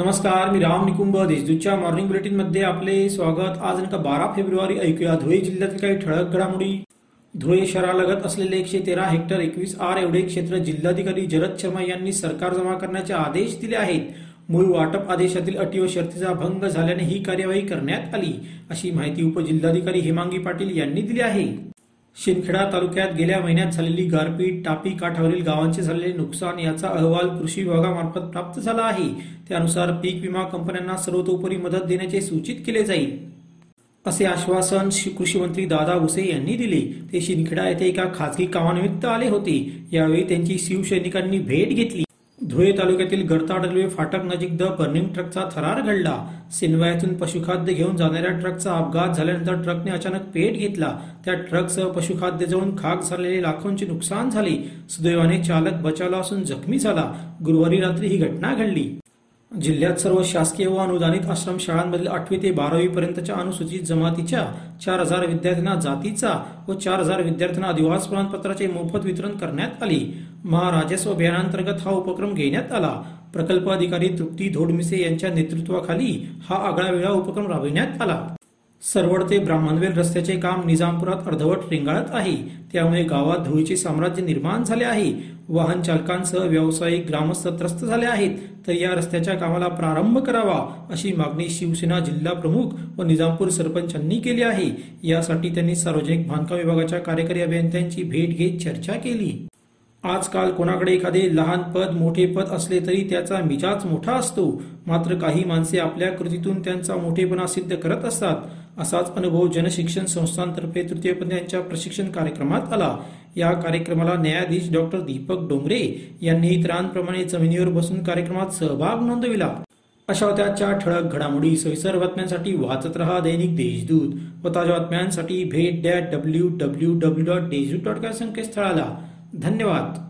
नमस्कार मी राम निकुंभ देशदूतच्या मॉर्निंग बुलेटिनमध्ये आपले स्वागत. आज दिनांक बारा फेब्रुवारी ऐकूया धुळे जिल्ह्यातील काही ठळक घडामोडी. धुळे शहरालगत असलेले एकशे तेरा हेक्टर एकवीस आर एवढे क्षेत्र जिल्हाधिकारी जरद शर्मा यांनी सरकार जमा करण्याचे आदेश दिले आहेत. मूळ वाटप आदेशातील अटी व शर्तीचा भंग झाल्याने ही कार्यवाही करण्यात आली अशी माहिती उपजिल्हाधिकारी हेमांगी पाटील यांनी दिली आहे. शिंदखेडा तालुक्यात गेल्या महिन्यात झालेली गारपीट टापी काठावरील गावांचे झालेले नुकसान याचा अहवाल कृषी विभागामार्फत प्राप्त झाला आहे. त्यानुसार पीक विमा कंपन्यांना सर्वतोपरी मदत देण्याचे सूचित केले जाईल. असे आश्वासन कृषी मंत्री दादा भुसे यांनी दिले. ते शिंदखेडा येथे एका खासगी कामानिमित्त आले होते. यावेळी त्यांची शिवसैनिकांनी भेट घेतली. धुळे तालुक्यातील गडताड रेल्वे फाटक नजीक द बर्निंग ट्रकचा थरार घडला. सिनवायातून पशुखाद्य घेऊन जाणाऱ्या ट्रकचा अपघात झाल्यानंतर ट्रकने अचानक पेट घेतला. त्या ट्रकसह पशुखाद्य जळून खाक झालेले लाखोंचे नुकसान झाले. सुदैवाने चालक बचावला असून जखमी झाला. गुरुवारी रात्री ही घटना घडली. जिल्ह्यात सर्व शासकीय व अनुदानित आश्रमशाळांमधील आठवी ते बारावी पर्यंतच्या अनुसूचित जमातीच्या चार हजार विद्यार्थ्यांना जातीचा व चार हजार विद्यार्थ्यांना अधिवास प्रमाणपत्राचे मोफत वितरण करण्यात आले. महाराजस्व अभियानांतर्गत हा उपक्रम घेण्यात आला. प्रकल्प अधिकारी तृप्ती धोडमिसे यांच्या नेतृत्वाखाली हा आगळा वेगळा उपक्रम राबविण्यात आला. सरवड ते ब्राह्मणवेल रस्त्याचे काम निजामपुरात अर्धवट रेंगाळत आहे. त्यामुळे गावात धुळीचे साम्राज्य निर्माण झाले आहे. वाहन चालकांसह व्यावसायिक ग्रामस्थ त्रस्त झाले आहेत. तर या रस्त्याच्या कामाला प्रारंभ करावा अशी मागणी शिवसेना जिल्हा प्रमुख व निजामपूर सरपंचांनी केली आहे. यासाठी त्यांनी सार्वजनिक बांधकाम विभागाच्या कार्यकारी अभियंत्यांची भेट घेत चर्चा केली. आजकाल कोणाकडे एखादे लहान पद मोठे पद असले तरी त्याचा मिजाज मोठा असतो. मात्र काही माणसे आपल्या कृतीतून त्यांचा मोठेपणा सिद्ध करत असतात. असाच अनुभव जनशिक्षण संस्थांतर्फे तृतीयपंथीयांच्या प्रशिक्षण कार्यक्रमात आला. या कार्यक्रमाला न्यायाधीश डॉक्टर दीपक डोंगरे यांनी इतरांप्रमाणे जमिनीवर बसून कार्यक्रमात सहभाग नोंदविला. अशा त्याच्या ठळक घडामोडी. सविस्तर बातम्यांसाठी वाचत रहा दैनिक देशदूत व ताज्या बातम्यांसाठी भेट dot W W W dot Deshdoot dot संकेतस्थळाला. धन्यवाद.